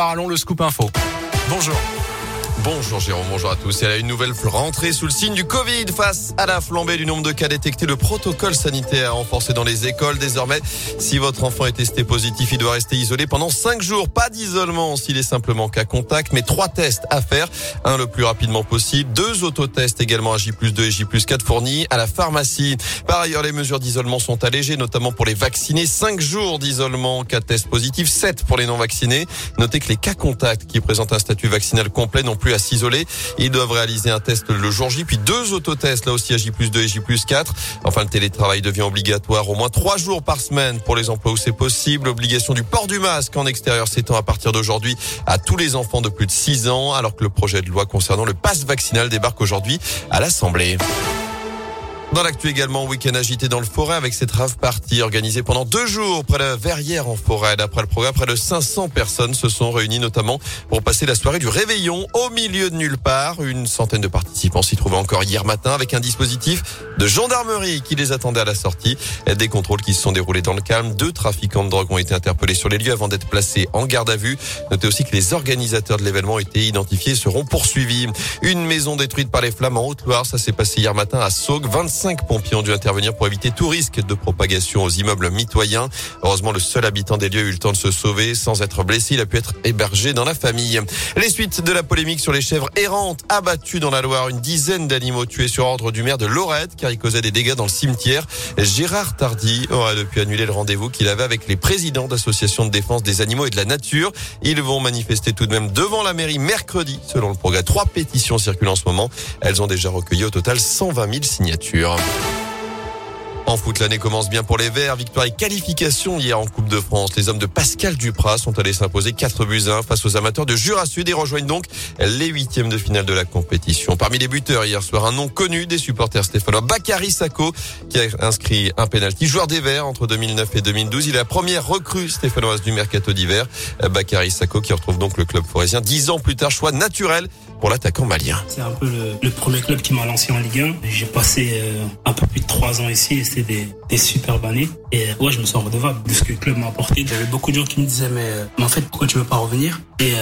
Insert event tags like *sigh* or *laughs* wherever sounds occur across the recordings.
Allons le scoop info. Bonjour. Bonjour Jérôme, bonjour à tous. Elle a une nouvelle rentrée sous le signe du Covid face à la flambée du nombre de cas détectés. Le protocole sanitaire renforcé dans les écoles. Désormais, si votre enfant est testé positif, il doit rester isolé pendant 5 jours. Pas d'isolement s'il est simplement cas contact, mais trois tests à faire. Un le plus rapidement possible. Deux autotests également à J 2 et J 4 fournis à la pharmacie. Par ailleurs, les mesures d'isolement sont allégées, notamment pour les vaccinés. 5 jours d'isolement, cas tests positifs, 7 pour les non vaccinés. Notez que les cas contacts qui présentent un statut vaccinal complet n'ont plus à s'isoler. Ils doivent réaliser un test le jour J, puis deux autotests, là aussi à J 2 et J 4. Enfin, le télétravail devient obligatoire au moins trois jours par semaine pour les emplois où c'est possible. Obligation du port du masque en extérieur s'étend à partir d'aujourd'hui à tous les enfants de plus de 6 ans, alors que le projet de loi concernant le pass vaccinal débarque aujourd'hui à l'Assemblée. Dans l'actu également, week-end agité dans le forêt avec cette rave party organisée pendant deux jours près de Verrières en forêt. D'après le programme, près de 500 personnes se sont réunies notamment pour passer la soirée du réveillon au milieu de nulle part. Une centaine de participants s'y trouvaient encore hier matin avec un dispositif de gendarmerie qui les attendait à la sortie. Des contrôles qui se sont déroulés dans le calme. Deux trafiquants de drogue ont été interpellés sur les lieux avant d'être placés en garde à vue. Notez aussi que les organisateurs de l'événement été identifiés et seront poursuivis. Une maison détruite par les flammes en Haute-Loire. Ça s'est passé hier matin à Saugues. 25 Cinq pompiers ont dû intervenir pour éviter tout risque de propagation aux immeubles mitoyens. Heureusement, le seul habitant des lieux a eu le temps de se sauver sans être blessé. Il a pu être hébergé dans la famille. Les suites de la polémique sur les chèvres errantes abattues dans la Loire. Une dizaine d'animaux tués sur ordre du maire de Lorette car ils causaient des dégâts dans le cimetière. Gérard Tardy aura depuis annulé le rendez-vous qu'il avait avec les présidents d'associations de défense des animaux et de la nature. Ils vont manifester tout de même devant la mairie mercredi, selon le progrès. Trois pétitions circulent en ce moment. Elles ont déjà recueilli au total 120 000 signatures. job. En foot, l'année commence bien pour les Verts. Victoire et qualification hier en Coupe de France. Les hommes de Pascal Duprat sont allés s'imposer 4 buts 1 face aux amateurs de Jura Sud et rejoignent donc les huitièmes de finale de la compétition. Parmi les buteurs hier soir, un nom connu des supporters stéphanois, Bakary Sako, qui a inscrit un penalty. Joueur des Verts entre 2009 et 2012. Il est la première recrue stéphanoise du mercato d'hiver. Bakary Sako qui retrouve donc le club forésien dix ans plus tard. Choix naturel pour l'attaquant malien. C'est un peu le, premier club qui m'a lancé en Ligue 1. J'ai passé euh, un peu plus de trois ans ici des, superbes années. Et euh, ouais, je me sens redevable de ce que le club m'a apporté. J'avais beaucoup de gens qui me disaient mais, euh, mais en fait pourquoi tu veux pas revenir? Et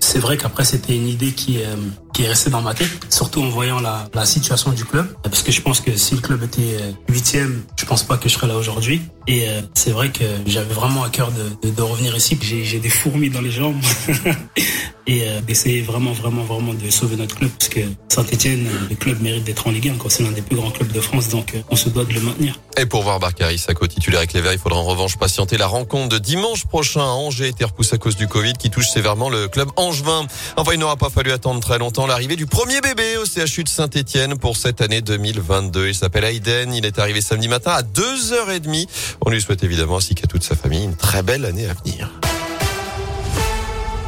c'est vrai qu'après c'était une idée qui qui est restée dans ma tête, surtout en voyant la, la situation du club. Parce que je pense que si le club était huitième, je pense pas que je serais là aujourd'hui. Et c'est vrai que j'avais vraiment à cœur de, de revenir ici. J'ai des fourmis dans les jambes. *laughs* et euh, d'essayer vraiment, vraiment, vraiment de sauver notre club parce que Saint-Etienne, le club mérite d'être en Ligue 1 c'est l'un des plus grands clubs de France, donc euh, on se doit de le maintenir. Et pour voir Barcari Sako titulaire avec les Verts, il faudra en revanche patienter la rencontre de dimanche prochain à Angers, été repoussée à cause du Covid qui touche sévèrement le club angevin. Enfin, il n'aura pas fallu attendre très longtemps l'arrivée du premier bébé au CHU de Saint-Etienne pour cette année 2022. Il s'appelle Aiden, il est arrivé samedi matin à 2h30. On lui souhaite évidemment ainsi qu'à toute sa famille une très belle année à venir.